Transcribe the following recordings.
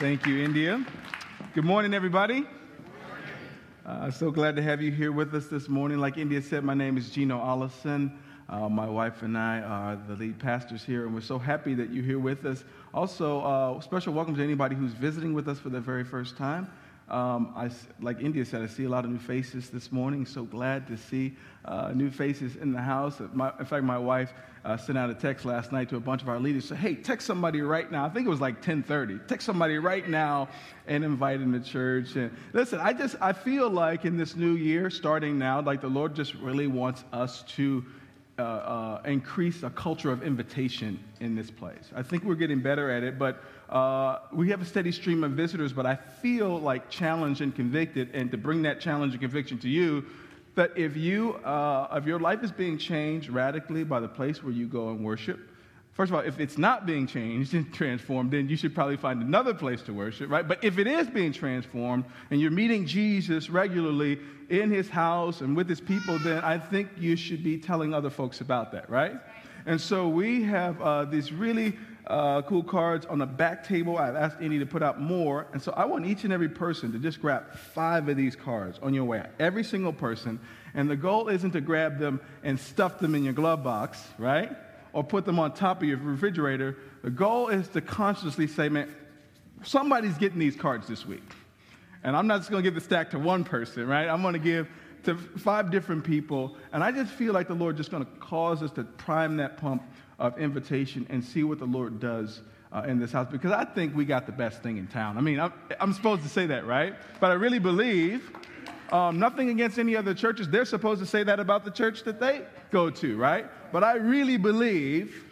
Thank you, India. Good morning, everybody. Uh, so glad to have you here with us this morning. Like India said, my name is Gino Allison. Uh, my wife and I are the lead pastors here, and we're so happy that you're here with us. Also, uh, special welcome to anybody who's visiting with us for the very first time. Um, I, like India said, I see a lot of new faces this morning. So glad to see uh, new faces in the house. My, in fact, my wife uh, sent out a text last night to a bunch of our leaders. Said, "Hey, text somebody right now." I think it was like 10:30. Text somebody right now and invite them to church. And listen, I just I feel like in this new year, starting now, like the Lord just really wants us to uh, uh, increase a culture of invitation in this place. I think we're getting better at it, but uh, we have a steady stream of visitors. But I feel like challenged and convicted, and to bring that challenge and conviction to you, that if you, uh, if your life is being changed radically by the place where you go and worship, First of all, if it's not being changed and transformed, then you should probably find another place to worship, right? But if it is being transformed and you're meeting Jesus regularly in his house and with his people, then I think you should be telling other folks about that, right? And so we have uh, these really uh, cool cards on the back table. I've asked Andy to put out more. And so I want each and every person to just grab five of these cards on your way out, every single person. And the goal isn't to grab them and stuff them in your glove box, right? or put them on top of your refrigerator. The goal is to consciously say, man, somebody's getting these cards this week. And I'm not just going to give the stack to one person, right? I'm going to give to five different people. And I just feel like the Lord just going to cause us to prime that pump of invitation and see what the Lord does uh, in this house because I think we got the best thing in town. I mean, I'm, I'm supposed to say that, right? But I really believe um, nothing against any other churches. They're supposed to say that about the church that they go to, right? But I really believe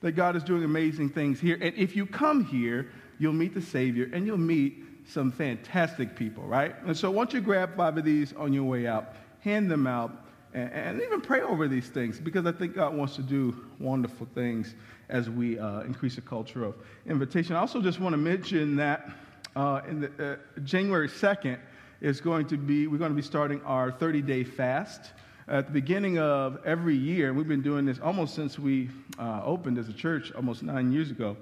that God is doing amazing things here. And if you come here, you'll meet the Savior and you'll meet some fantastic people, right? And so once you grab five of these on your way out, hand them out, and, and even pray over these things because I think God wants to do wonderful things as we uh, increase a culture of invitation. I also just want to mention that uh, in the, uh, January 2nd is going to be, we're going to be starting our 30 day fast at the beginning of every year, we've been doing this almost since we uh, opened as a church almost nine years ago.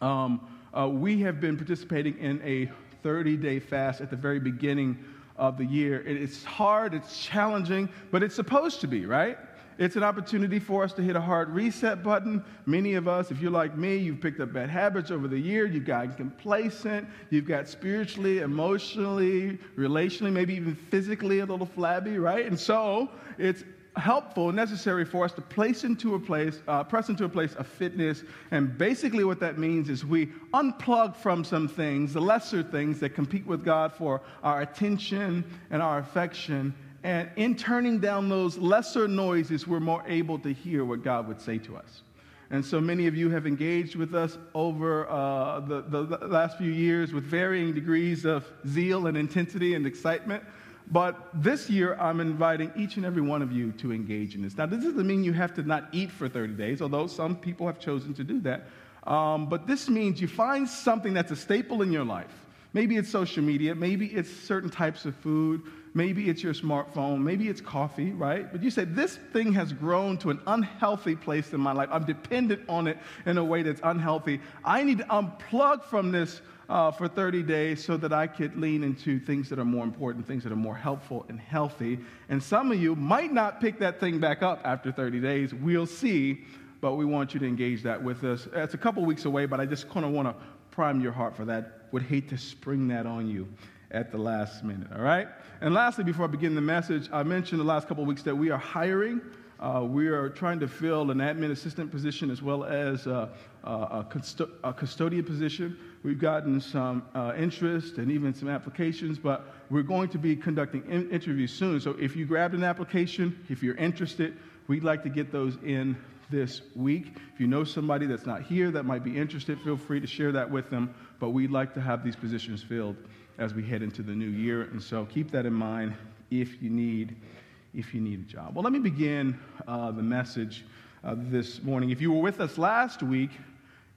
Um, uh, we have been participating in a 30 day fast at the very beginning of the year. It's hard, it's challenging, but it's supposed to be, right? It's an opportunity for us to hit a hard reset button. Many of us, if you're like me, you've picked up bad habits over the year, you've gotten complacent, you've got spiritually, emotionally, relationally, maybe even physically a little flabby, right? And so it's helpful, necessary for us to place into a place, uh, press into a place of fitness. And basically, what that means is we unplug from some things, the lesser things that compete with God for our attention and our affection, and in turning down those lesser noises, we're more able to hear what God would say to us. And so many of you have engaged with us over uh, the, the last few years with varying degrees of zeal and intensity and excitement. But this year, I'm inviting each and every one of you to engage in this. Now, this doesn't mean you have to not eat for 30 days, although some people have chosen to do that. Um, but this means you find something that's a staple in your life. Maybe it's social media, maybe it's certain types of food, Maybe it's your smartphone. Maybe it's coffee, right? But you say, this thing has grown to an unhealthy place in my life. I'm dependent on it in a way that's unhealthy. I need to unplug from this uh, for 30 days so that I could lean into things that are more important, things that are more helpful and healthy. And some of you might not pick that thing back up after 30 days. We'll see, but we want you to engage that with us. It's a couple weeks away, but I just kind of want to prime your heart for that. Would hate to spring that on you at the last minute, all right? And lastly, before I begin the message, I mentioned the last couple weeks that we are hiring. Uh, we are trying to fill an admin assistant position as well as uh, uh, a, custo- a, custodian position. We've gotten some uh, interest and even some applications, but we're going to be conducting in- interviews soon. So if you grabbed an application, if you're interested, we'd like to get those in this week. If you know somebody that's not here that might be interested, feel free to share that with them. But we'd like to have these positions filled as we head into the new year. And so keep that in mind if you need, if you need a job. Well, let me begin uh, the message uh, this morning. If you were with us last week,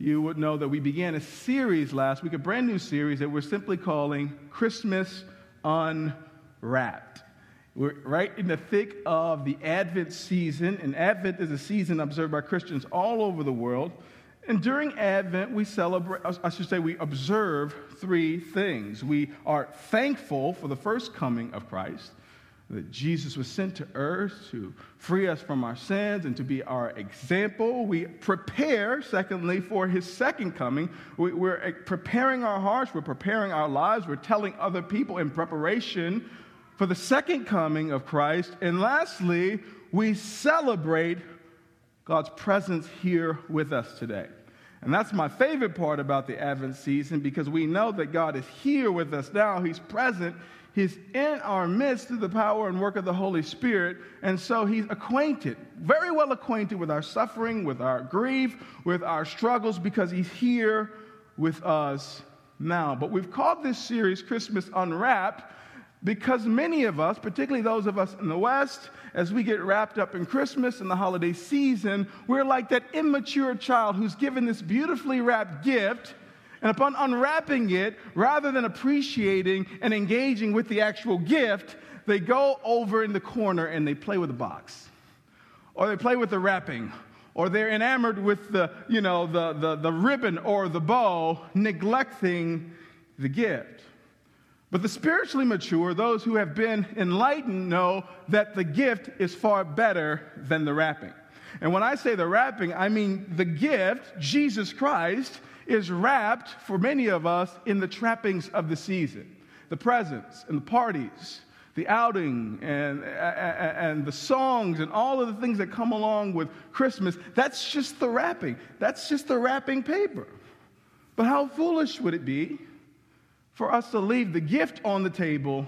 you would know that we began a series last week, a brand new series that we're simply calling Christmas Unwrapped. We're right in the thick of the Advent season, and Advent is a season observed by Christians all over the world. And during Advent, we celebrate, I should say, we observe three things. We are thankful for the first coming of Christ, that Jesus was sent to earth to free us from our sins and to be our example. We prepare, secondly, for his second coming. We, are preparing our hearts, we're preparing our lives, we're telling other people in preparation for the second coming of Christ. And lastly, we celebrate God's presence here with us today. And that's my favorite part about the Advent season because we know that God is here with us now. He's present. He's in our midst through the power and work of the Holy Spirit. And so he's acquainted, very well acquainted with our suffering, with our grief, with our struggles because he's here with us now. But we've called this series Christmas Unwrapped because many of us, particularly those of us in the West, as we get wrapped up in Christmas and the holiday season, we're like that immature child who's given this beautifully wrapped gift. And upon unwrapping it, rather than appreciating and engaging with the actual gift, they go over in the corner and they play with the box. Or they play with the wrapping. Or they're enamored with the, you know, the, the, the ribbon or the bow, neglecting the gift. But the spiritually mature, those who have been enlightened, know that the gift is far better than the wrapping. And when I say the wrapping, I mean the gift, Jesus Christ, is wrapped for many of us in the trappings of the season the presents and the parties, the outing and, and the songs and all of the things that come along with Christmas. That's just the wrapping, that's just the wrapping paper. But how foolish would it be? for us to leave the gift on the table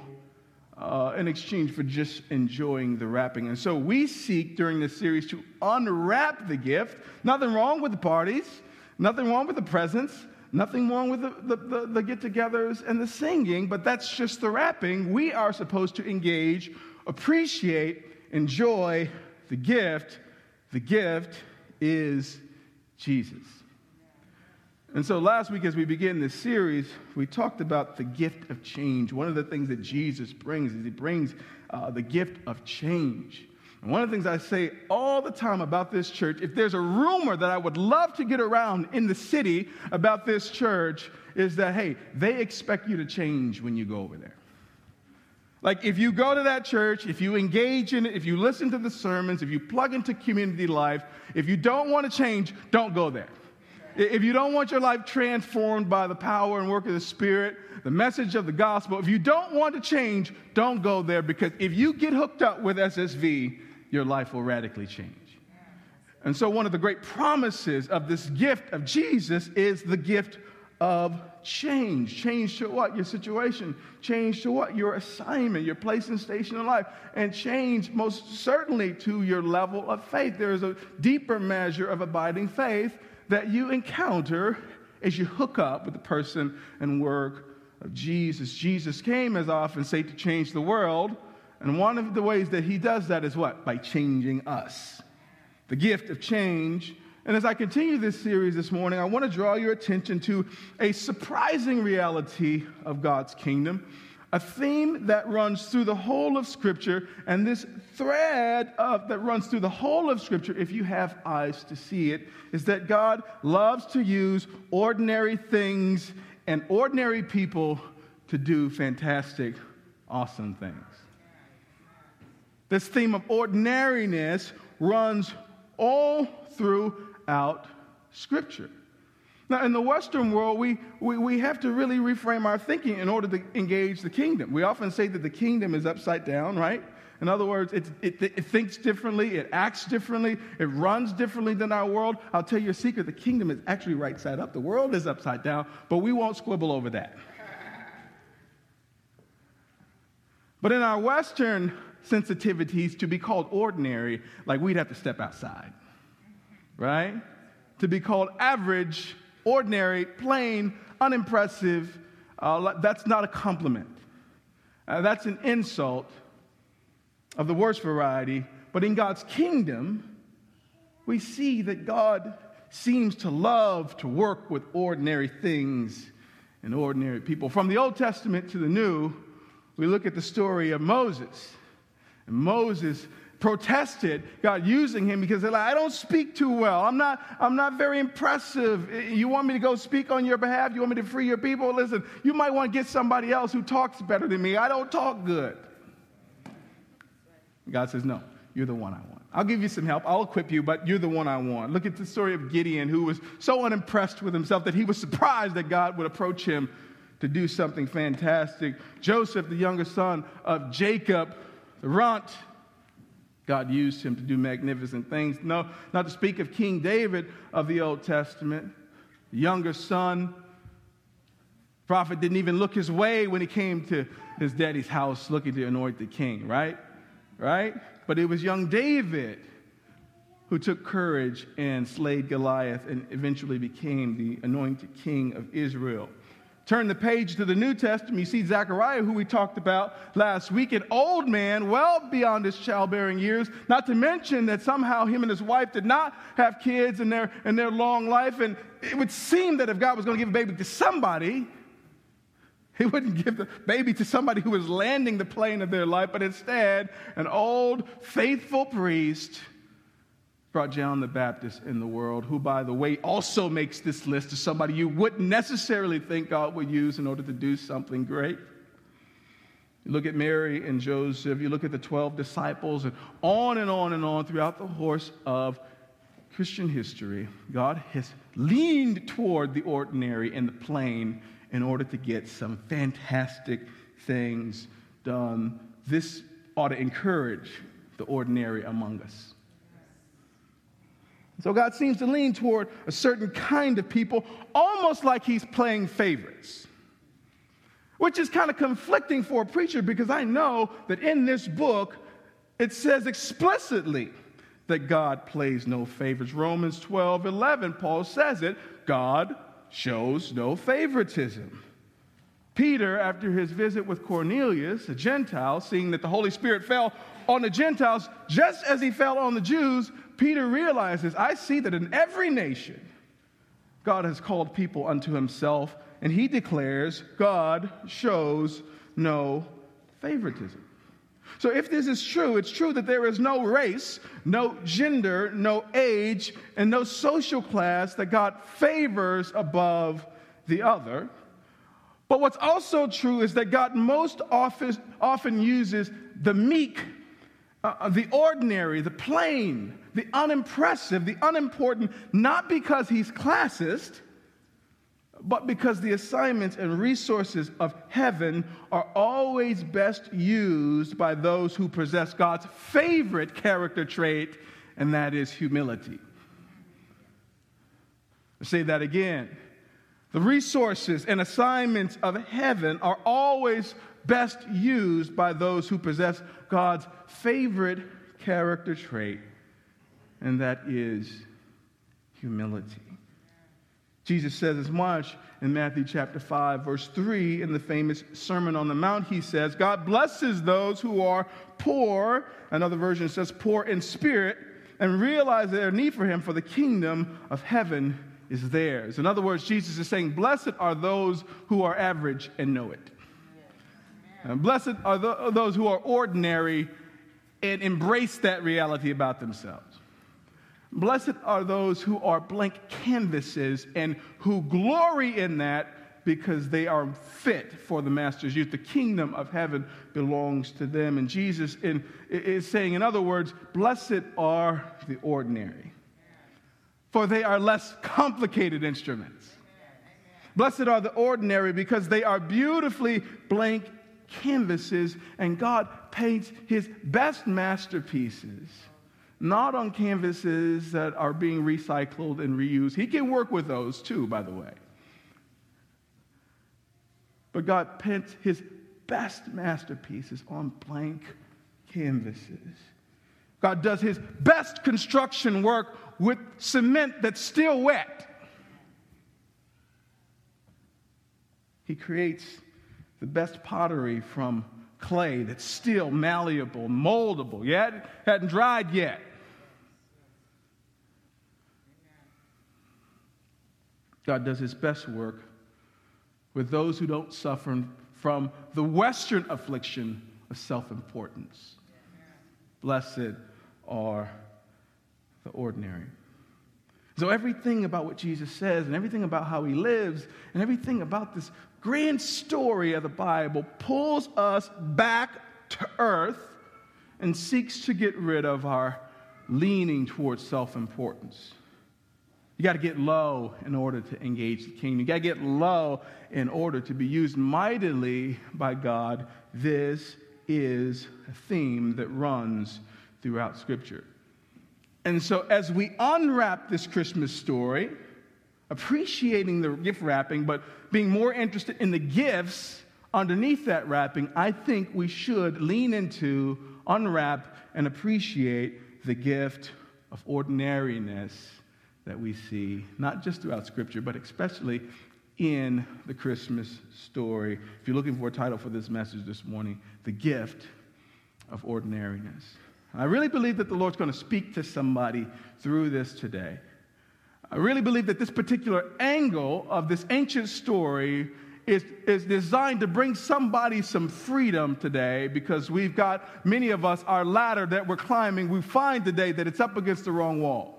uh, in exchange for just enjoying the wrapping. And so we seek during this series to unwrap the gift. Nothing wrong with the parties, nothing wrong with the presents, nothing wrong with the, the, the, the get togethers and the singing, but that's just the wrapping. We are supposed to engage, appreciate, enjoy the gift. The gift is Jesus. And so last week, as we begin this series, we talked about the gift of change. One of the things that Jesus brings is he brings uh, the gift of change. And one of the things I say all the time about this church, if there's a rumor that I would love to get around in the city about this church, is that, hey, they expect you to change when you go over there. Like, if you go to that church, if you engage in it, if you listen to the sermons, if you plug into community life, if you don't want to change, don't go there. If you don't want your life transformed by the power and work of the Spirit, the message of the gospel, if you don't want to change, don't go there because if you get hooked up with SSV, your life will radically change. And so, one of the great promises of this gift of Jesus is the gift of change. Change to what? Your situation. Change to what? Your assignment, your place and station in life. And change most certainly to your level of faith. There is a deeper measure of abiding faith that you encounter as you hook up with the person and work of Jesus. Jesus came, as I often say, to change the world. And one of the ways that he does that is what? By changing us. The gift of change. And as I continue this series this morning, I want to draw your attention to a surprising reality of God's kingdom a theme that runs through the whole of Scripture, and this thread of, that runs through the whole of Scripture, if you have eyes to see it, is that God loves to use ordinary things and ordinary people to do fantastic, awesome things. This theme of ordinariness runs all throughout Scripture. Now, in the Western world, we, we, we have to really reframe our thinking in order to engage the kingdom. We often say that the kingdom is upside down, right? In other words, it, it, it, thinks differently, it acts differently, it runs differently than our world. I'll tell you a secret the kingdom is actually right side up. The world is upside down, but we won't squibble over that. But in our Western sensitivities, to be called ordinary, like we'd have to step outside, right? To be called average, ordinary, plain, unimpressive, uh, that's not a compliment. Uh, that's an insult of the worst variety. But in God's kingdom, we see that God seems to love to work with ordinary things and ordinary people. From the Old Testament to the New, we look at the story of Moses. And Moses protested God using him because they're like, I don't speak too well. I'm not, I'm not very impressive. You want me to go speak on your behalf? You want me to free your people? Listen, you might want to get somebody else who talks better than me. I don't talk good. God says, No, you're the one I want. I'll give you some help. I'll equip you, but you're the one I want. Look at the story of Gideon, who was so unimpressed with himself that he was surprised that God would approach him to do something fantastic. Joseph, the younger son of Jacob, runt, God used him to do magnificent things. No, not to speak of King David of the Old Testament, the younger son. Prophet didn't even look his way when he came to his daddy's house looking to anoint the king, right? Right? But it was young David who took courage and slayed Goliath and eventually became the anointed king of Israel. Turn the page to the New Testament, you see Zechariah, who we talked about last week, an old man, well beyond his childbearing years, not to mention that somehow him and his wife did not have kids in their, in their long life. And it would seem that if God was going to give a baby to somebody, he wouldn't give the baby to somebody who was landing the plane of their life, but instead, an old, faithful priest brought John the Baptist in the world, who, by the way, also makes this list of somebody you wouldn't necessarily think God would use in order to do something great. You look at Mary and Joseph, you look at the 12 disciples, and on and on and on throughout the course of Christian history, God has leaned toward the ordinary and the plain in order to get some fantastic things done. This ought to encourage the ordinary among us. So God seems to lean toward a certain kind of people, almost like he's playing favorites, which is kind of conflicting for a preacher because I know that in this book it says explicitly that God plays no favorites. Romans 12 11, Paul says it God shows no favoritism. Peter, after his visit with Cornelius, a Gentile, seeing that the Holy Spirit fell on the Gentiles just as he fell on the Jews, Peter realizes, I see that in every nation, God has called people unto himself, and he declares God shows no favoritism. So, if this is true, it's true that there is no race, no gender, no age, and no social class that God favors above the other. But what's also true is that God most often, often uses the meek, uh, the ordinary, the plain, the unimpressive, the unimportant, not because he's classist, but because the assignments and resources of heaven are always best used by those who possess God's favorite character trait, and that is humility. I'll say that again. The resources and assignments of heaven are always best used by those who possess God's favorite character trait, and that is humility. Jesus says as much in Matthew chapter 5, verse 3, in the famous Sermon on the Mount. He says, God blesses those who are poor, another version says, poor in spirit, and realize their need for Him, for the kingdom of heaven is theirs. In other words, Jesus is saying, Blessed are those who are average and know it. And blessed are the, those who are ordinary and embrace that reality about themselves. Blessed are those who are blank canvases and who glory in that because they are fit for the master's use. The kingdom of heaven belongs to them. And Jesus in, is saying, in other words, blessed are the ordinary, for they are less complicated instruments. Blessed are the ordinary because they are beautifully blank canvases, and God paints his best masterpieces not on canvases that are being recycled and reused. He can work with those too, by the way. But God paints his best masterpieces on blank canvases. God does his best construction work with cement that's still wet. He creates the best pottery from clay that's still malleable, moldable, yet hadn't dried yet. God does his best work with those who don't suffer from the Western affliction of self importance. Blessed are the ordinary. So, everything about what Jesus says, and everything about how he lives, and everything about this grand story of the Bible pulls us back to earth and seeks to get rid of our leaning towards self importance. You got to get low in order to engage the kingdom. You got to get low in order to be used mightily by God. This is a theme that runs throughout Scripture. And so, as we unwrap this Christmas story, appreciating the gift wrapping, but being more interested in the gifts underneath that wrapping, I think we should lean into, unwrap, and appreciate the gift of ordinariness that we see, not just throughout Scripture, but especially in the Christmas story. If you're looking for a title for this message this morning, The Gift of Ordinariness. I really believe that the Lord's going to speak to somebody through this today. I really believe that this particular angle of this ancient story is, is designed to bring somebody some freedom today because we've got many of us, our ladder that we're climbing, we find today that it's up against the wrong wall.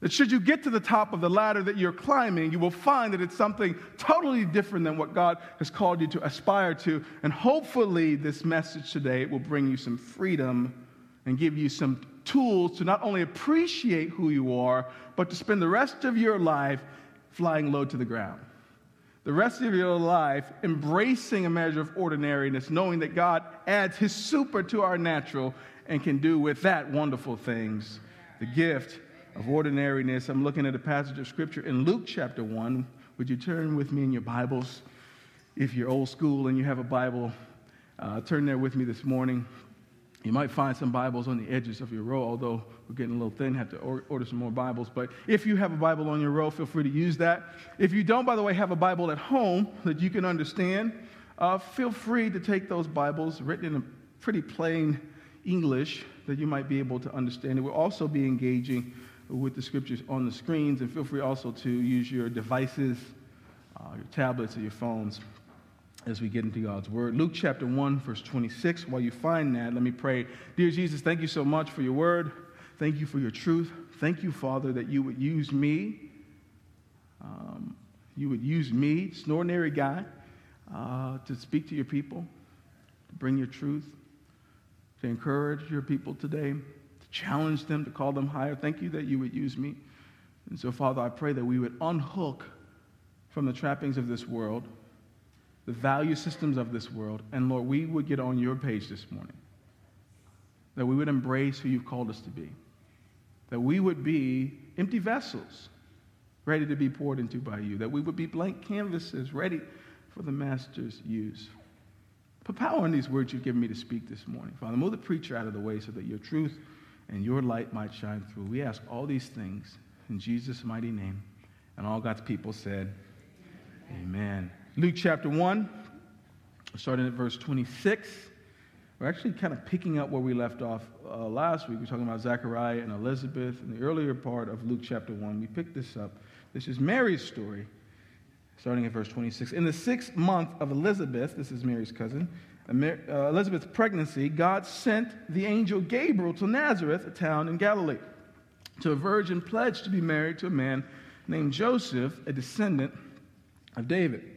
That should you get to the top of the ladder that you're climbing, you will find that it's something totally different than what God has called you to aspire to. And hopefully, this message today will bring you some freedom and give you some tools to not only appreciate who you are, but to spend the rest of your life flying low to the ground. The rest of your life embracing a measure of ordinariness, knowing that God adds his super to our natural and can do with that wonderful things. The gift of ordinariness. I'm looking at a passage of scripture in Luke chapter 1. Would you turn with me in your Bibles? If you're old school and you have a Bible, uh, turn there with me this morning. You might find some Bibles on the edges of your row, although we're getting a little thin, have to order some more Bibles. But if you have a Bible on your row, feel free to use that. If you don't, by the way, have a Bible at home that you can understand, uh, feel free to take those Bibles written in a pretty plain English that you might be able to understand. It will also be engaging with the scriptures on the screens, and feel free also to use your devices, uh, your tablets, or your phones as we get into God's word. Luke chapter 1, verse 26. While you find that, let me pray. Dear Jesus, thank you so much for your word. Thank you for your truth. Thank you, Father, that you would use me. Um, you would use me, an ordinary guy, uh, to speak to your people, to bring your truth, to encourage your people today to challenge them, to call them higher. Thank you that you would use me. And so, Father, I pray that we would unhook from the trappings of this world, the value systems of this world, and Lord, we would get on your page this morning. That we would embrace who you've called us to be. That we would be empty vessels, ready to be poured into by you. That we would be blank canvases, ready for the Master's use. Put power in these words you've given me to speak this morning. Father, move the preacher out of the way so that your truth and your light might shine through. We ask all these things in Jesus' mighty name. And all God's people said, Amen. Luke chapter 1, starting at verse 26. We're actually kind of picking up where we left off uh, last week. We are talking about Zechariah and Elizabeth in the earlier part of Luke chapter 1. We picked this up. This is Mary's story, starting at verse 26. In the sixth month of Elizabeth, this is Mary's cousin, uh, Elizabeth's pregnancy, God sent the angel Gabriel to Nazareth, a town in Galilee, to a virgin pledged to be married to a man named Joseph, a descendant of David.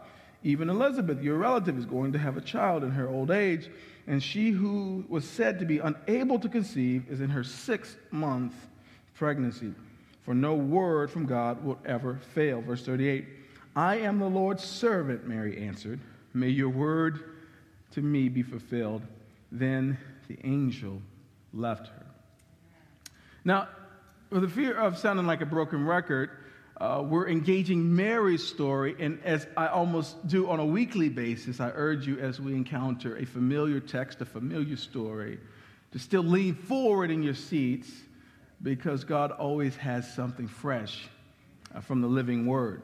Even Elizabeth, your relative, is going to have a child in her old age, and she who was said to be unable to conceive is in her sixth month pregnancy. For no word from God will ever fail. Verse 38 I am the Lord's servant, Mary answered. May your word to me be fulfilled. Then the angel left her. Now, with the fear of sounding like a broken record, uh, we're engaging Mary's story, and as I almost do on a weekly basis, I urge you as we encounter a familiar text, a familiar story, to still lean forward in your seats because God always has something fresh uh, from the living word.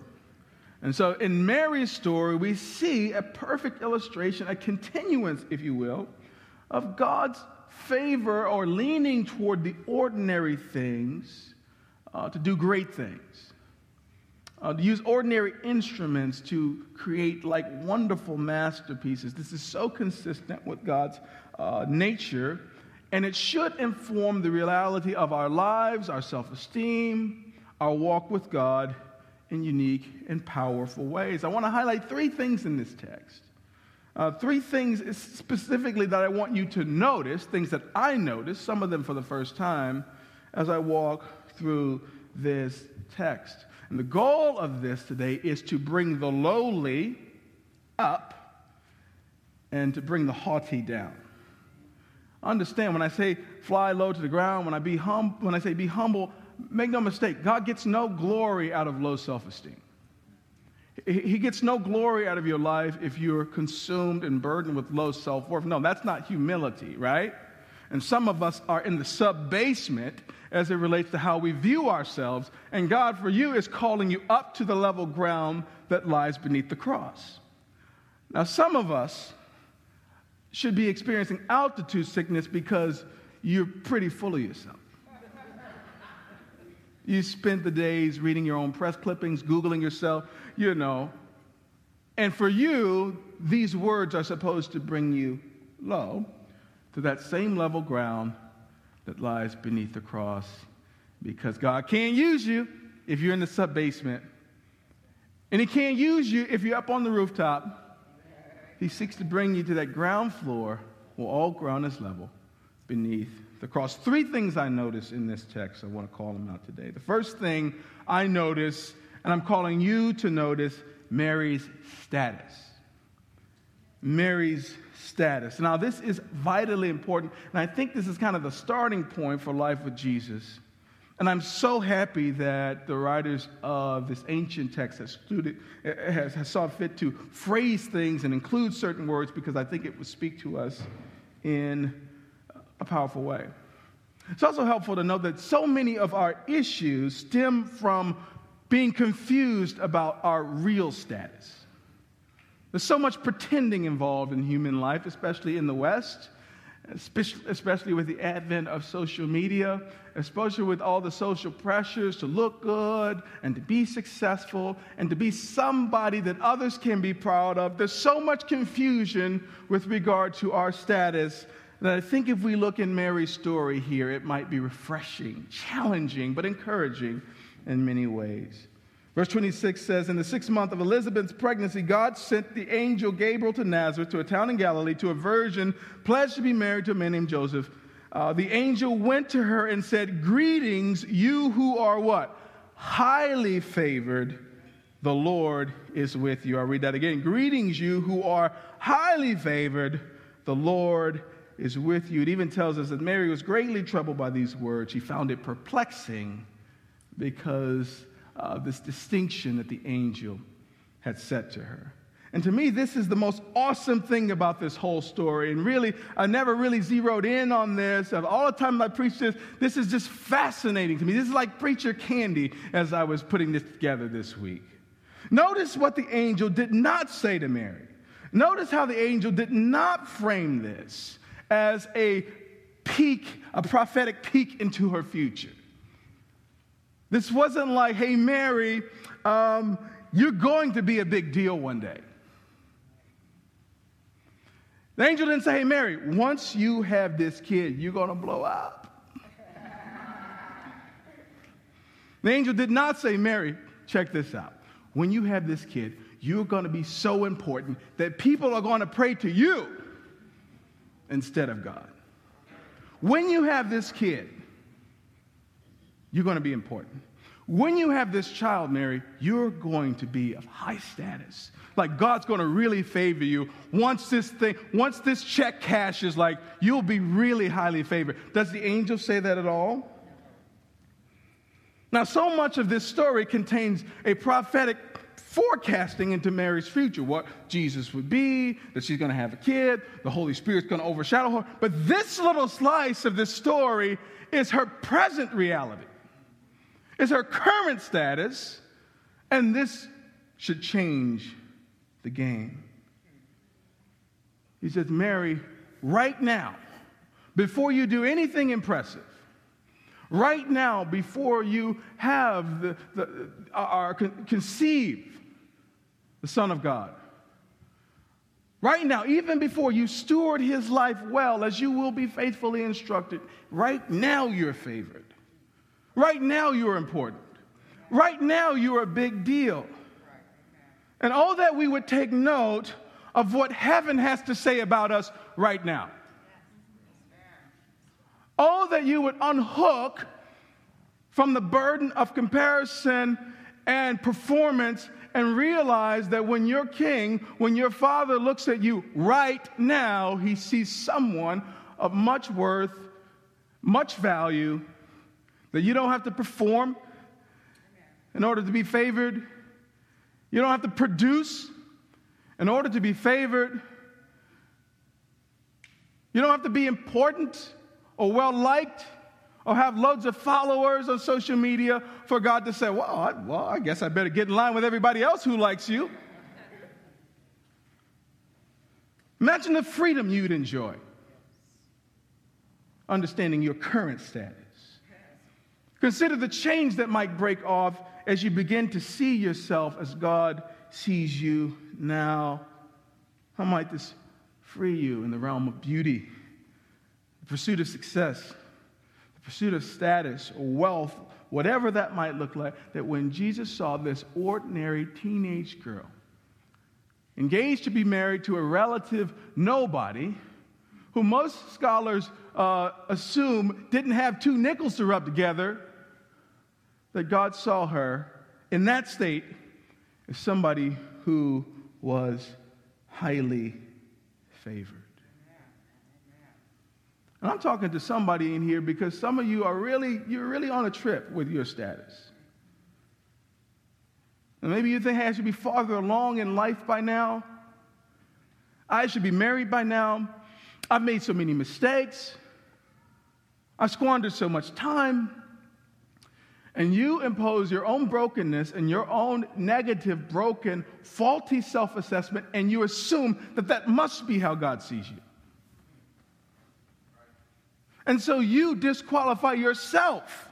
And so in Mary's story, we see a perfect illustration, a continuance, if you will, of God's favor or leaning toward the ordinary things uh, to do great things. Uh, to use ordinary instruments to create like wonderful masterpieces. This is so consistent with God's uh, nature, and it should inform the reality of our lives, our self esteem, our walk with God, in unique and powerful ways. I want to highlight three things in this text. Uh, three things specifically that I want you to notice, things that I noticed, some of them for the first time, as I walk through this text. And the goal of this today is to bring the lowly up and to bring the haughty down. Understand when I say fly low to the ground, when I, be hum- when I say be humble, make no mistake, God gets no glory out of low self esteem. He gets no glory out of your life if you're consumed and burdened with low self worth. No, that's not humility, right? And some of us are in the sub basement as it relates to how we view ourselves. And God, for you, is calling you up to the level ground that lies beneath the cross. Now, some of us should be experiencing altitude sickness because you're pretty full of yourself. You spent the days reading your own press clippings, Googling yourself, you know. And for you, these words are supposed to bring you low to that same level ground that lies beneath the cross because God can't use you if you're in the sub basement. And He can't use you if you're up on the rooftop. He seeks to bring you to that ground floor where all ground is level beneath the cross. Three things I notice in this text. I want to call them out today. The first thing I notice, and I'm calling you to notice, Mary's status. Mary's status. Now, this is vitally important, and I think this is kind of the starting point for life with Jesus. And I'm so happy that the writers of this ancient text has, studed, has, has saw fit to phrase things and include certain words because I think it would speak to us in a powerful way. It's also helpful to know that so many of our issues stem from being confused about our real status. There's so much pretending involved in human life, especially in the West, especially with the advent of social media, especially with all the social pressures to look good and to be successful and to be somebody that others can be proud of. There's so much confusion with regard to our status that I think if we look in Mary's story here, it might be refreshing, challenging, but encouraging in many ways. Verse 26 says, In the sixth month of Elizabeth's pregnancy, God sent the angel Gabriel to Nazareth, to a town in Galilee, to a virgin pledged to be married to a man named Joseph. Uh, the angel went to her and said, Greetings, you who are what? Highly favored. The Lord is with you. I'll read that again. Greetings, you who are highly favored. The Lord is with you. It even tells us that Mary was greatly troubled by these words. She found it perplexing because of this distinction that the angel had said to her. And to me, this is the most awesome thing about this whole story. And really, I never really zeroed in on this. All the time I preach this, this is just fascinating to me. This is like preacher candy as I was putting this together this week. Notice what the angel did not say to Mary. Notice how the angel did not frame this as a peek, a prophetic peek into her future. This wasn't like, hey, Mary, um, you're going to be a big deal one day. The angel didn't say, hey, Mary, once you have this kid, you're going to blow up. the angel did not say, Mary, check this out. When you have this kid, you're going to be so important that people are going to pray to you instead of God. When you have this kid, you're going to be important. when you have this child, Mary, you're going to be of high status. Like God's going to really favor you. Once this thing, once this check cashes, like you'll be really highly favored. Does the angel say that at all? Now, so much of this story contains a prophetic forecasting into Mary's future, what Jesus would be, that she's going to have a kid, the Holy Spirit's going to overshadow her. But this little slice of this story is her present reality is her current status, and this should change the game. He says, Mary, right now, before you do anything impressive, right now, before you have the, the uh, are conceive the Son of God, right now, even before you steward his life well, as you will be faithfully instructed, right now you're favored. Right now, you're important. Right now, you're a big deal. And all that we would take note of what heaven has to say about us right now. All that you would unhook from the burden of comparison and performance and realize that when your king, when your father looks at you right now, he sees someone of much worth, much value, that you don't have to perform in order to be favored. You don't have to produce in order to be favored. You don't have to be important or well liked or have loads of followers on social media for God to say, well I, well, I guess I better get in line with everybody else who likes you. Imagine the freedom you'd enjoy understanding your current status. Consider the change that might break off as you begin to see yourself as God sees you now. How might this free you in the realm of beauty, the pursuit of success, the pursuit of status or wealth, whatever that might look like? That when Jesus saw this ordinary teenage girl engaged to be married to a relative nobody, who most scholars uh, assume didn't have two nickels to rub together, that God saw her in that state as somebody who was highly favored. And I'm talking to somebody in here because some of you are really, you're really on a trip with your status. And maybe you think, hey, I should be farther along in life by now. I should be married by now. I've made so many mistakes. I've squandered so much time and you impose your own brokenness and your own negative, broken, faulty self assessment, and you assume that that must be how God sees you. And so you disqualify yourself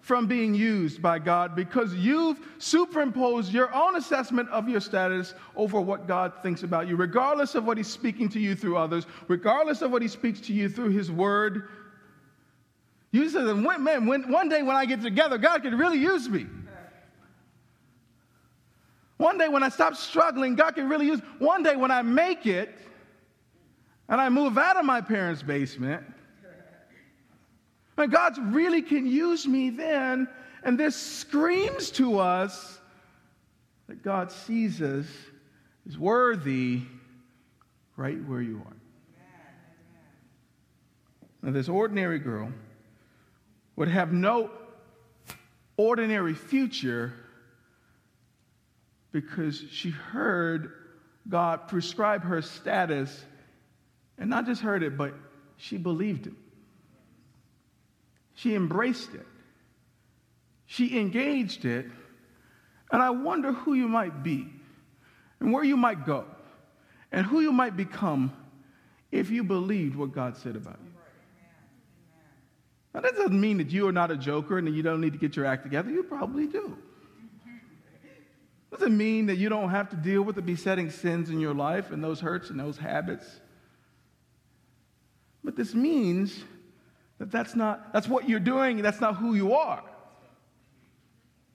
from being used by God because you've superimposed your own assessment of your status over what God thinks about you, regardless of what He's speaking to you through others, regardless of what He speaks to you through His Word you said, man, when, one day when I get together, God could really use me. One day when I stop struggling, God can really use. One day when I make it and I move out of my parents' basement, and God really can use me then. And this screams to us that God sees us as worthy right where you are. Now, this ordinary girl would have no ordinary future because she heard God prescribe her status, and not just heard it, but she believed it. She embraced it. She engaged it. And I wonder who you might be, and where you might go, and who you might become if you believed what God said about you. Now, that doesn't mean that you are not a joker and that you don't need to get your act together. You probably do. Doesn't mean that you don't have to deal with the besetting sins in your life and those hurts and those habits. But this means that that's not that's what you're doing, that's not who you are.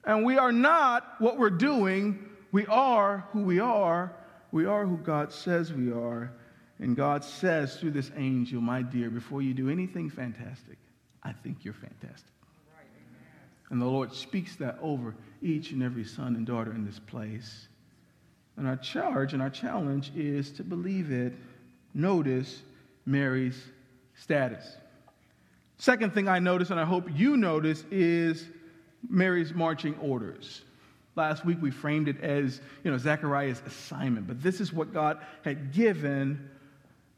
And we are not what we're doing, we are who we are. We are who God says we are. And God says through this angel, my dear, before you do anything fantastic, I think you're fantastic. And the Lord speaks that over each and every son and daughter in this place. And our charge and our challenge is to believe it. Notice Mary's status. Second thing I notice, and I hope you notice, is Mary's marching orders. Last week we framed it as, you know, Zechariah's assignment, but this is what God had given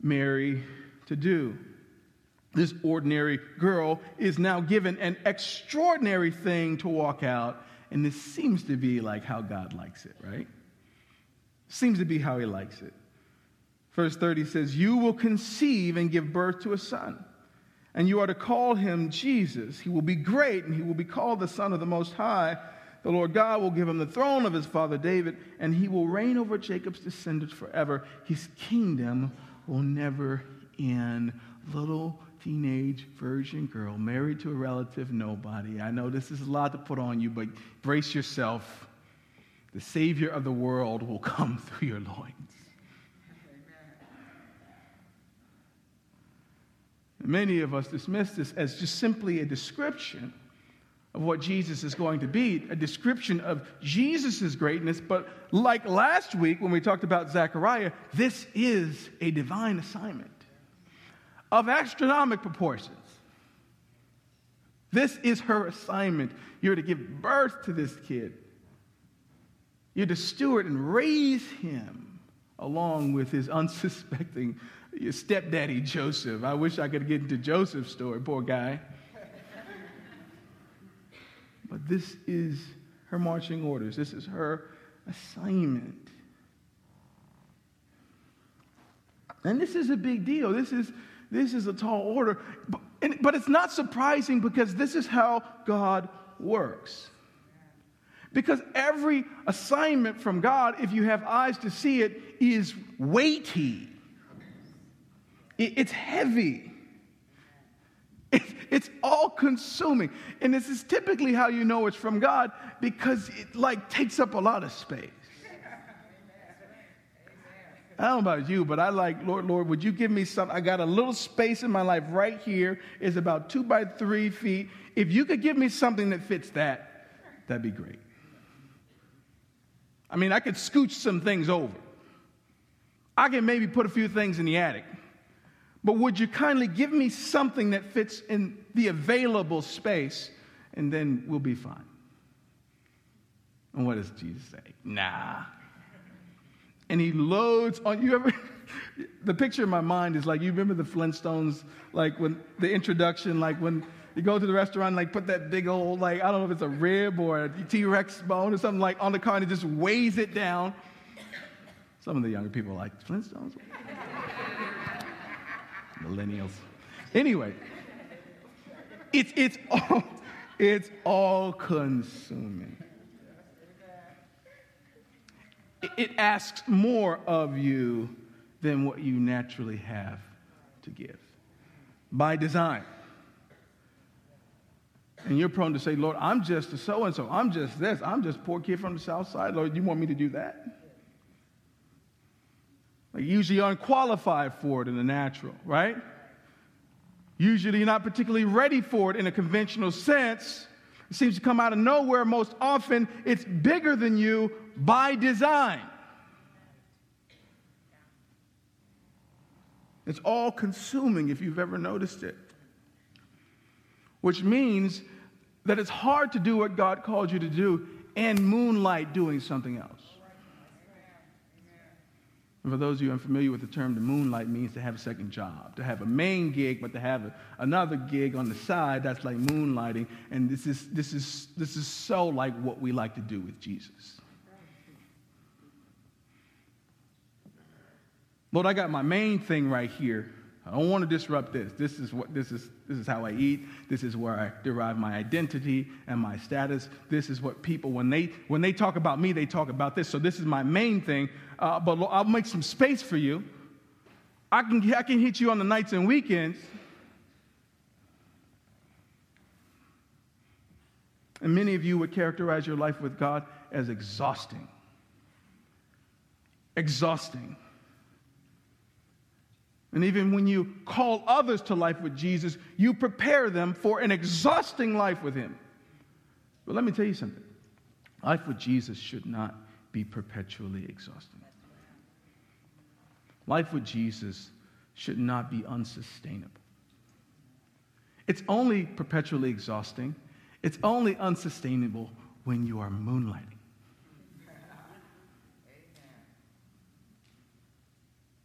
Mary to do. This ordinary girl is now given an extraordinary thing to walk out, and this seems to be like how God likes it, right? Seems to be how he likes it. Verse 30 says, You will conceive and give birth to a son and you are to call him Jesus. He will be great, and he will be called the Son of the Most High. The Lord God will give him the throne of his father David, and he will reign over Jacob's descendants forever. His kingdom will never end. Little teenage virgin girl married to a relative nobody. I know this is a lot to put on you, but brace yourself. The Savior of the world will come through your loins. Many of us dismiss this as just simply a description of what Jesus is going to be, a description of Jesus' greatness. But like last week when we talked about Zechariah, this is a divine assignment of astronomical proportions. This is her assignment. You're to give birth to this kid. You're to steward and raise him along with his unsuspecting stepdaddy Joseph. I wish I could get into Joseph's story, poor guy. but this is her marching orders, this is her assignment. And this is a big deal. This is, this is a tall order. But, and, but it's not surprising because this is how God works. Because every assignment from God, if you have eyes to see it, is weighty. It's heavy. It's all consuming. And this is typically how you know it's from God because it like takes up a lot of space. I don't know about you, but I like, Lord, Lord, would you give me some? I got a little space in my life right here. It's about two by three feet. If you could give me something that fits that, that'd be great. I mean, I could scooch some things over. I can maybe put a few things in the attic. But would you kindly give me something that fits in the available space, and then we'll be fine? And what does Jesus say? Nah. And he loads on you ever the picture in my mind is like you remember the Flintstones, like when the introduction, like when you go to the restaurant, and, like put that big old, like, I don't know if it's a rib or a T Rex bone or something like on the car and it just weighs it down. Some of the younger people like, Flintstones? millennials. Anyway, it's, it's, all, it's all consuming. It, asks more of you than what you naturally have to give by design. And you're prone to say, Lord, I'm just a so and so. I'm just this. I'm just poor kid from the south side. Lord, you want me to do that? Like usually unqualified for it in the natural, right? Usually you're not particularly ready for it in a conventional sense. It seems to come out of nowhere. Most often it's bigger than you by design. It's all consuming if you've ever noticed it. Which means that it's hard to do what God called you to do and moonlight doing something else. And for those of you unfamiliar with the term, the moonlight means to have a second job, to have a main gig, but to have a, another gig on the side. That's like moonlighting. And this is, this, is, this is so like what we like to do with Jesus. Lord, I got my main thing right here. I don't want to disrupt this. This is what this is this is how I eat. This is where I derive my identity and my status. This is what people when they when they talk about me, they talk about this. So this is my main thing. Uh, but I'll make some space for you. I can I can hit you on the nights and weekends. And many of you would characterize your life with God as exhausting. Exhausting. And even when you call others to life with Jesus, you prepare them for an exhausting life with Him. But let me tell you something life with Jesus should not be perpetually exhausting. Life with Jesus should not be unsustainable. It's only perpetually exhausting, it's only unsustainable when you are moonlighting.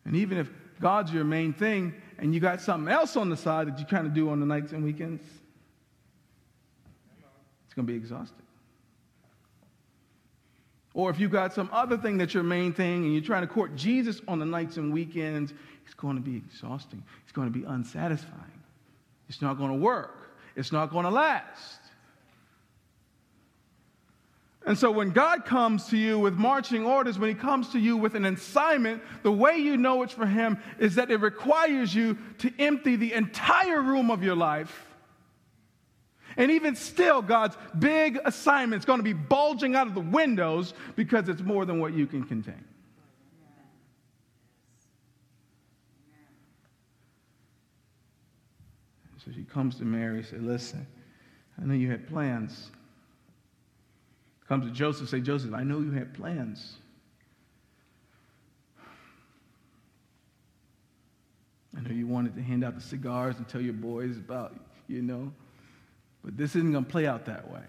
And even if God's your main thing and you got something else on the side that you kind of do on the nights and weekends, it's going to be exhausting. Or if you've got some other thing that's your main thing and you're trying to court Jesus on the nights and weekends, it's going to be exhausting. It's going to be unsatisfying. It's not going to work. It's not going to last. And so when God comes to you with marching orders, when He comes to you with an assignment, the way you know it's for Him is that it requires you to empty the entire room of your life. And even still, God's big assignment is going to be bulging out of the windows because it's more than what you can contain. So she comes to Mary and says, Listen, I know you had plans Comes to Joseph, say, Joseph, I know you had plans. I know you wanted to hand out the cigars and tell your boys about, you know, but this isn't going to play out that way.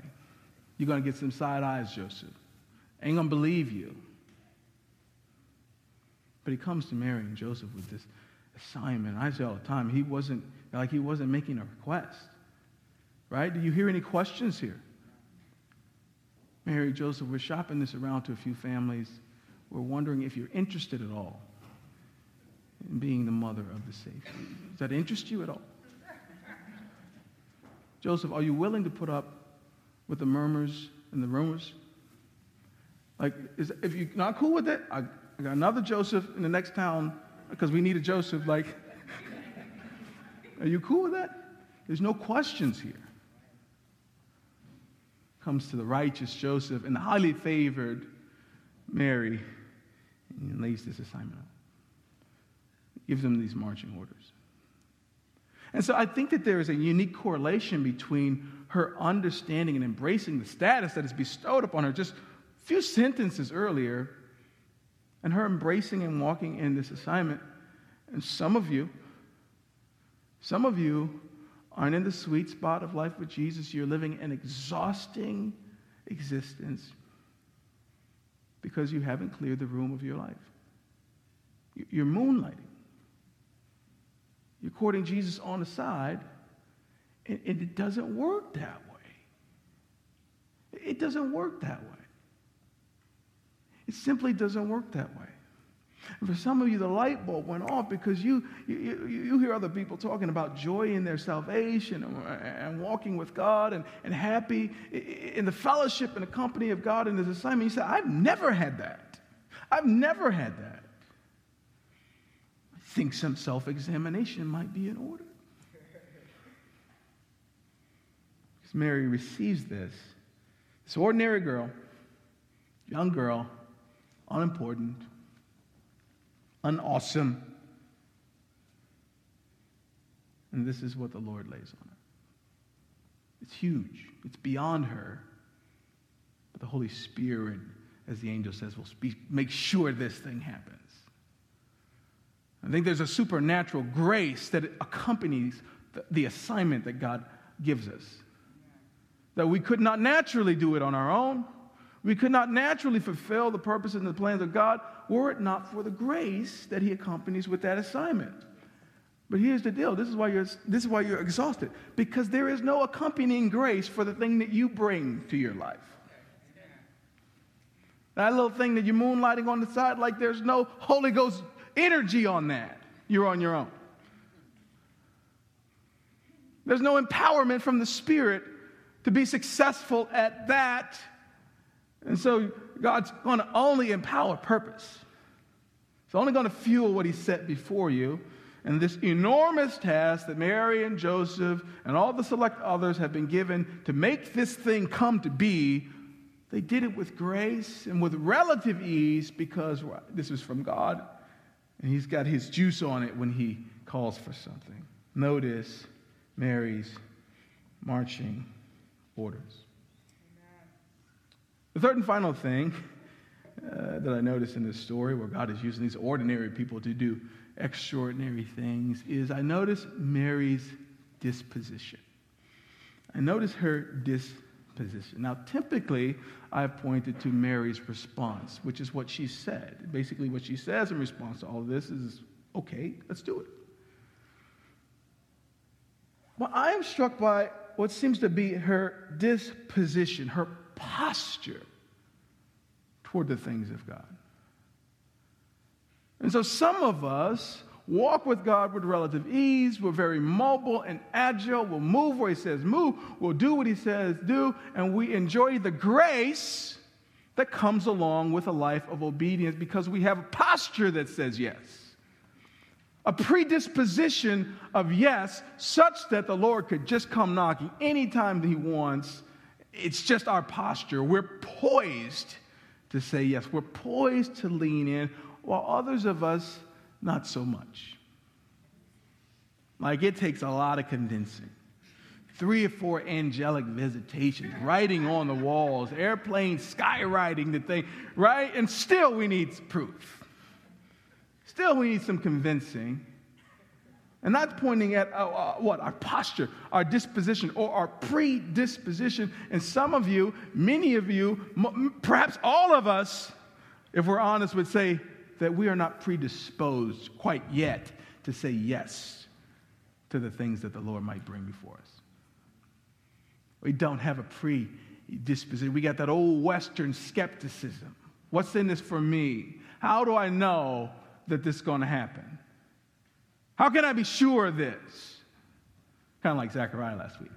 You're going to get some side eyes, Joseph. Ain't going to believe you. But he comes to Mary and Joseph with this assignment. I say all the time, he wasn't like he wasn't making a request. Right? Do you hear any questions here? Mary, Joseph, we're shopping this around to a few families. We're wondering if you're interested at all in being the mother of the Savior. Does that interest you at all? Joseph, are you willing to put up with the murmurs and the rumors? Like, is, if you're not cool with it, I, I got another Joseph in the next town because we need a Joseph. Like, are you cool with that? There's no questions here comes to the righteous Joseph and the highly favored Mary and lays this assignment out. Gives them these marching orders. And so I think that there is a unique correlation between her understanding and embracing the status that is bestowed upon her just a few sentences earlier and her embracing and walking in this assignment. And some of you, some of you aren't in the sweet spot of life with Jesus, you're living an exhausting existence because you haven't cleared the room of your life. You're moonlighting. You're courting Jesus on the side, and it doesn't work that way. It doesn't work that way. It simply doesn't work that way. And for some of you, the light bulb went off because you, you, you hear other people talking about joy in their salvation and, and walking with God and, and happy in the fellowship and the company of God in His assignment. You say, I've never had that. I've never had that. I think some self examination might be in order. Because Mary receives this. This ordinary girl, young girl, unimportant unawesome. And this is what the Lord lays on her. It's huge, it's beyond her. But the Holy Spirit, as the angel says, will speak, make sure this thing happens. I think there's a supernatural grace that accompanies the, the assignment that God gives us. That we could not naturally do it on our own. We could not naturally fulfill the purposes and the plans of God were it not for the grace that He accompanies with that assignment. But here's the deal this is, why you're, this is why you're exhausted because there is no accompanying grace for the thing that you bring to your life. That little thing that you're moonlighting on the side, like there's no Holy Ghost energy on that. You're on your own. There's no empowerment from the Spirit to be successful at that and so God's going to only empower purpose. It's only going to fuel what He set before you. And this enormous task that Mary and Joseph and all the select others have been given to make this thing come to be, they did it with grace and with relative ease because this is from God. And He's got His juice on it when He calls for something. Notice Mary's marching orders. The third and final thing uh, that I notice in this story, where God is using these ordinary people to do extraordinary things, is I notice Mary's disposition. I notice her disposition. Now, typically, I've pointed to Mary's response, which is what she said. Basically, what she says in response to all of this is, okay, let's do it. Well, I am struck by what seems to be her disposition, her posture toward the things of God. And so some of us walk with God with relative ease. We're very mobile and agile. We'll move where He says move. We'll do what He says do. And we enjoy the grace that comes along with a life of obedience because we have a posture that says yes. A predisposition of yes, such that the Lord could just come knocking anytime He wants. It's just our posture. We're poised to say yes. We're poised to lean in, while others of us, not so much. Like it takes a lot of convincing. Three or four angelic visitations, writing on the walls, airplanes skywriting the thing, right? And still we need proof. Still we need some convincing. And that's pointing at uh, uh, what? Our posture, our disposition, or our predisposition. And some of you, many of you, m- perhaps all of us, if we're honest, would say that we are not predisposed quite yet to say yes to the things that the Lord might bring before us. We don't have a predisposition. We got that old Western skepticism. What's in this for me? How do I know that this is going to happen? How can I be sure of this? Kind of like Zechariah last week.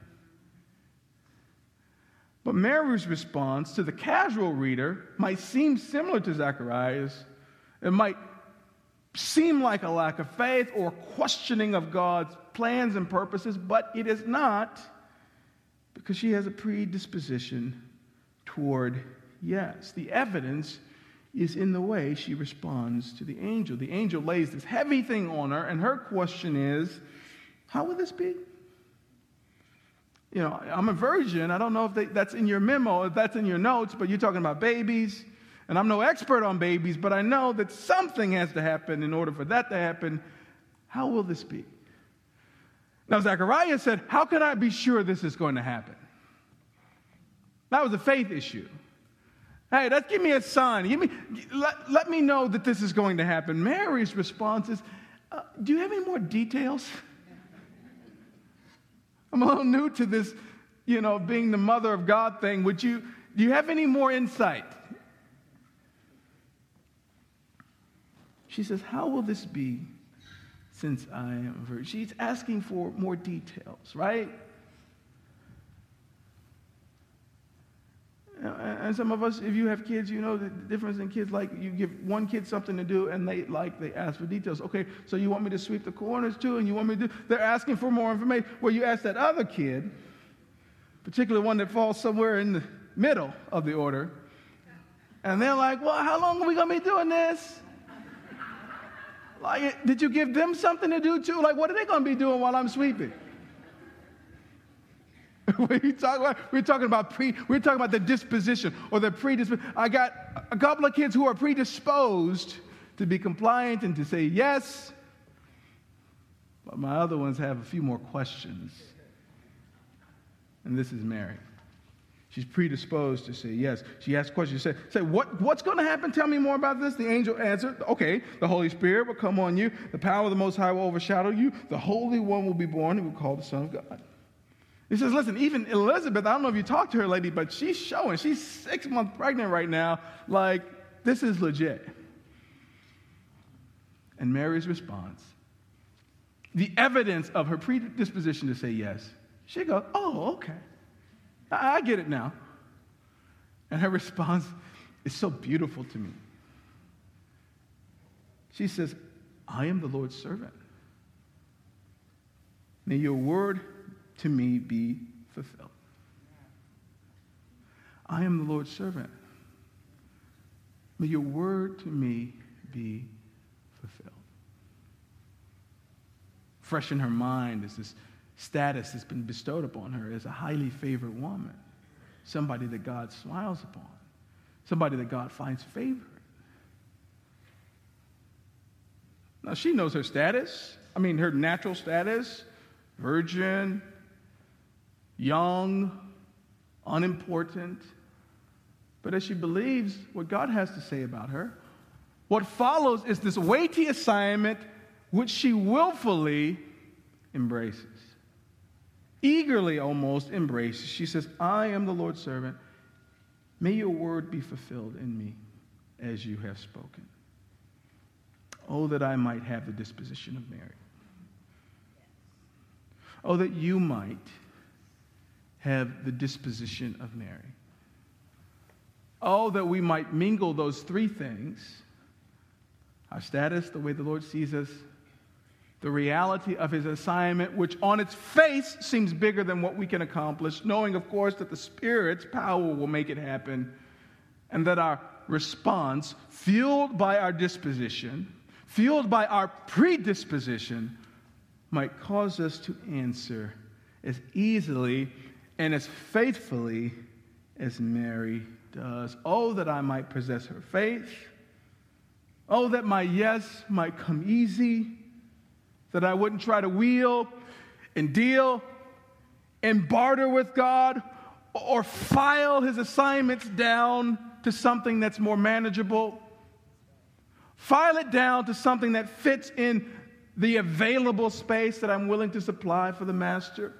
But Mary's response to the casual reader might seem similar to Zechariah's. It might seem like a lack of faith or questioning of God's plans and purposes, but it is not because she has a predisposition toward yes. The evidence is in the way she responds to the angel. The angel lays this heavy thing on her, and her question is, How will this be? You know, I'm a virgin. I don't know if they, that's in your memo, if that's in your notes, but you're talking about babies. And I'm no expert on babies, but I know that something has to happen in order for that to happen. How will this be? Now, Zechariah said, How can I be sure this is going to happen? That was a faith issue. Hey, let's give me a sign. Give me, let, let me know that this is going to happen. Mary's response is, uh, Do you have any more details? I'm a little new to this, you know, being the mother of God thing. Would you, do you have any more insight? She says, How will this be since I am a virgin? She's asking for more details, right? And some of us, if you have kids, you know the difference in kids. Like you give one kid something to do, and they like they ask for details. Okay, so you want me to sweep the corners too, and you want me to do? They're asking for more information. Well, you ask that other kid, particularly one that falls somewhere in the middle of the order, and they're like, "Well, how long are we gonna be doing this?" Like, did you give them something to do too? Like, what are they gonna be doing while I'm sweeping? we talk about, we're talking about pre, we're talking about the disposition or the predisposition. I got a couple of kids who are predisposed to be compliant and to say yes, but my other ones have a few more questions. And this is Mary. She's predisposed to say yes. She asks questions. She say, what, what's going to happen? Tell me more about this. The angel answered, okay, the Holy Spirit will come on you. The power of the Most High will overshadow you. The Holy One will be born. He will call the Son of God. He says, listen, even Elizabeth, I don't know if you talked to her lady, but she's showing, she's six months pregnant right now. Like, this is legit. And Mary's response, the evidence of her predisposition to say yes, she goes, oh, okay. I, I get it now. And her response is so beautiful to me. She says, I am the Lord's servant. May your word to me be fulfilled. I am the Lord's servant. May your word to me be fulfilled. Fresh in her mind is this status that's been bestowed upon her as a highly favored woman, somebody that God smiles upon. somebody that God finds favor. Now, she knows her status. I mean, her natural status virgin, young, unimportant. But as she believes what God has to say about her, what follows is this weighty assignment which she willfully embraces. Eagerly almost embraces. She says, I am the Lord's servant. May your word be fulfilled in me as you have spoken. Oh, that I might have the disposition of Mary. Oh, that you might have the disposition of Mary. Oh, that we might mingle those three things our status, the way the Lord sees us, the reality of his assignment, which on its face seems bigger than what we can accomplish, knowing, of course, that the Spirit's power will make it happen, and that our response, fueled by our disposition, fueled by our predisposition, might cause us to answer as easily and as faithfully as Mary does. Oh, that I might possess her faith. Oh, that my yes might come easy, that I wouldn't try to wheel and deal and barter with God or file his assignments down to something that's more manageable. File it down to something that fits in the available space that I'm willing to supply for the master.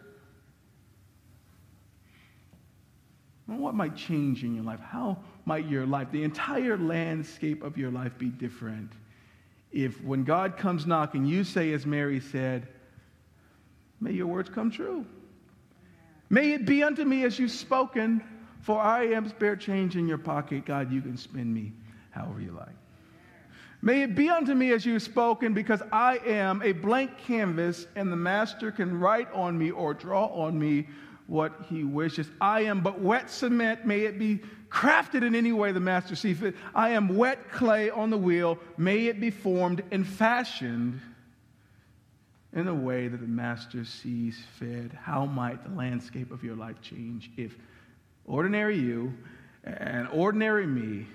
What might change in your life? How might your life, the entire landscape of your life, be different if when God comes knocking, you say, as Mary said, May your words come true. May it be unto me as you've spoken, for I am spare change in your pocket. God, you can spend me however you like. May it be unto me as you have spoken, because I am a blank canvas, and the master can write on me or draw on me what he wishes. I am but wet cement. May it be crafted in any way the master sees fit. I am wet clay on the wheel. May it be formed and fashioned in a way that the master sees fit. How might the landscape of your life change if ordinary you and ordinary me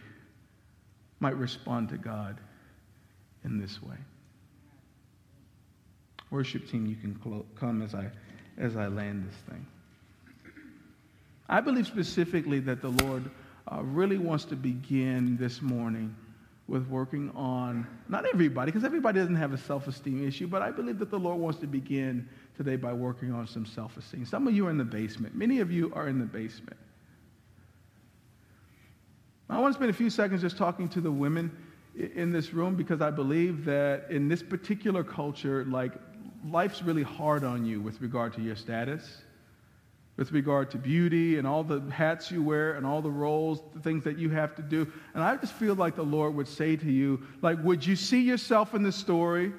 might respond to God in this way. Worship team, you can come as I, as I land this thing. I believe specifically that the Lord uh, really wants to begin this morning with working on, not everybody, because everybody doesn't have a self esteem issue, but I believe that the Lord wants to begin today by working on some self esteem. Some of you are in the basement, many of you are in the basement. I want to spend a few seconds just talking to the women in this room because I believe that in this particular culture, like life's really hard on you with regard to your status, with regard to beauty and all the hats you wear and all the roles, the things that you have to do. And I just feel like the Lord would say to you, like, would you see yourself in the story?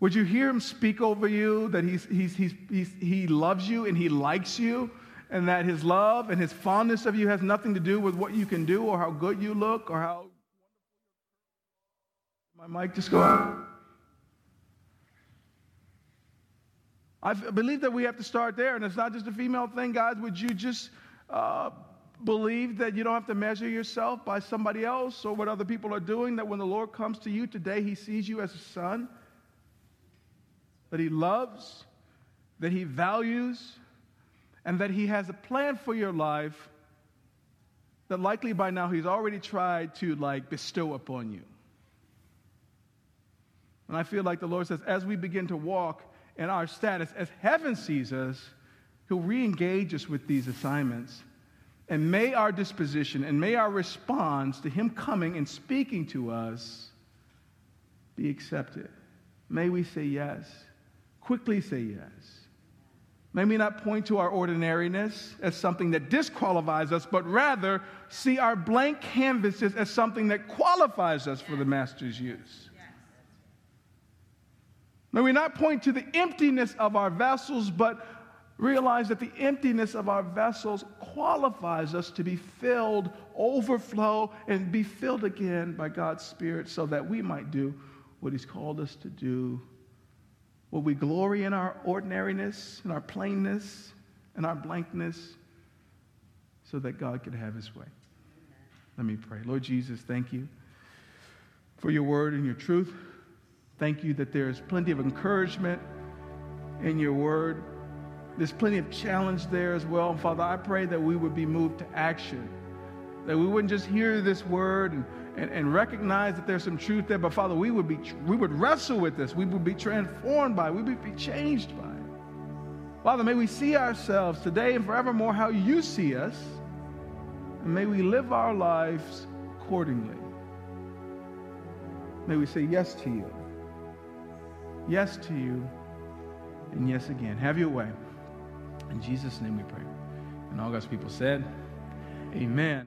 Would you hear him speak over you that he's, he's, he's, he's, he loves you and he likes you? and that his love and his fondness of you has nothing to do with what you can do or how good you look or how my mic just go out. I believe that we have to start there, and it's not just a female thing, guys. Would you just uh, believe that you don't have to measure yourself by somebody else or what other people are doing? That when the Lord comes to you today, He sees you as a son, that He loves, that He values, and that He has a plan for your life that likely by now He's already tried to like bestow upon you. And I feel like the Lord says, as we begin to walk in our status, as heaven sees us, He'll re engage us with these assignments. And may our disposition and may our response to Him coming and speaking to us be accepted. May we say yes. Quickly say yes. May we not point to our ordinariness as something that disqualifies us, but rather see our blank canvases as something that qualifies us for the Master's use. May we not point to the emptiness of our vessels, but realize that the emptiness of our vessels qualifies us to be filled, overflow, and be filled again by God's Spirit so that we might do what He's called us to do Will we glory in our ordinariness, in our plainness, in our blankness, so that God could have his way. Let me pray. Lord Jesus, thank you for your word and your truth. Thank you that there's plenty of encouragement in your word. There's plenty of challenge there as well. Father, I pray that we would be moved to action, that we wouldn't just hear this word and, and, and recognize that there's some truth there, but Father, we would, be, we would wrestle with this. We would be transformed by it. We would be changed by it. Father, may we see ourselves today and forevermore how you see us, and may we live our lives accordingly. May we say yes to you, yes to you, and yes again. Have your way. In Jesus' name we pray. And all God's people said, Amen.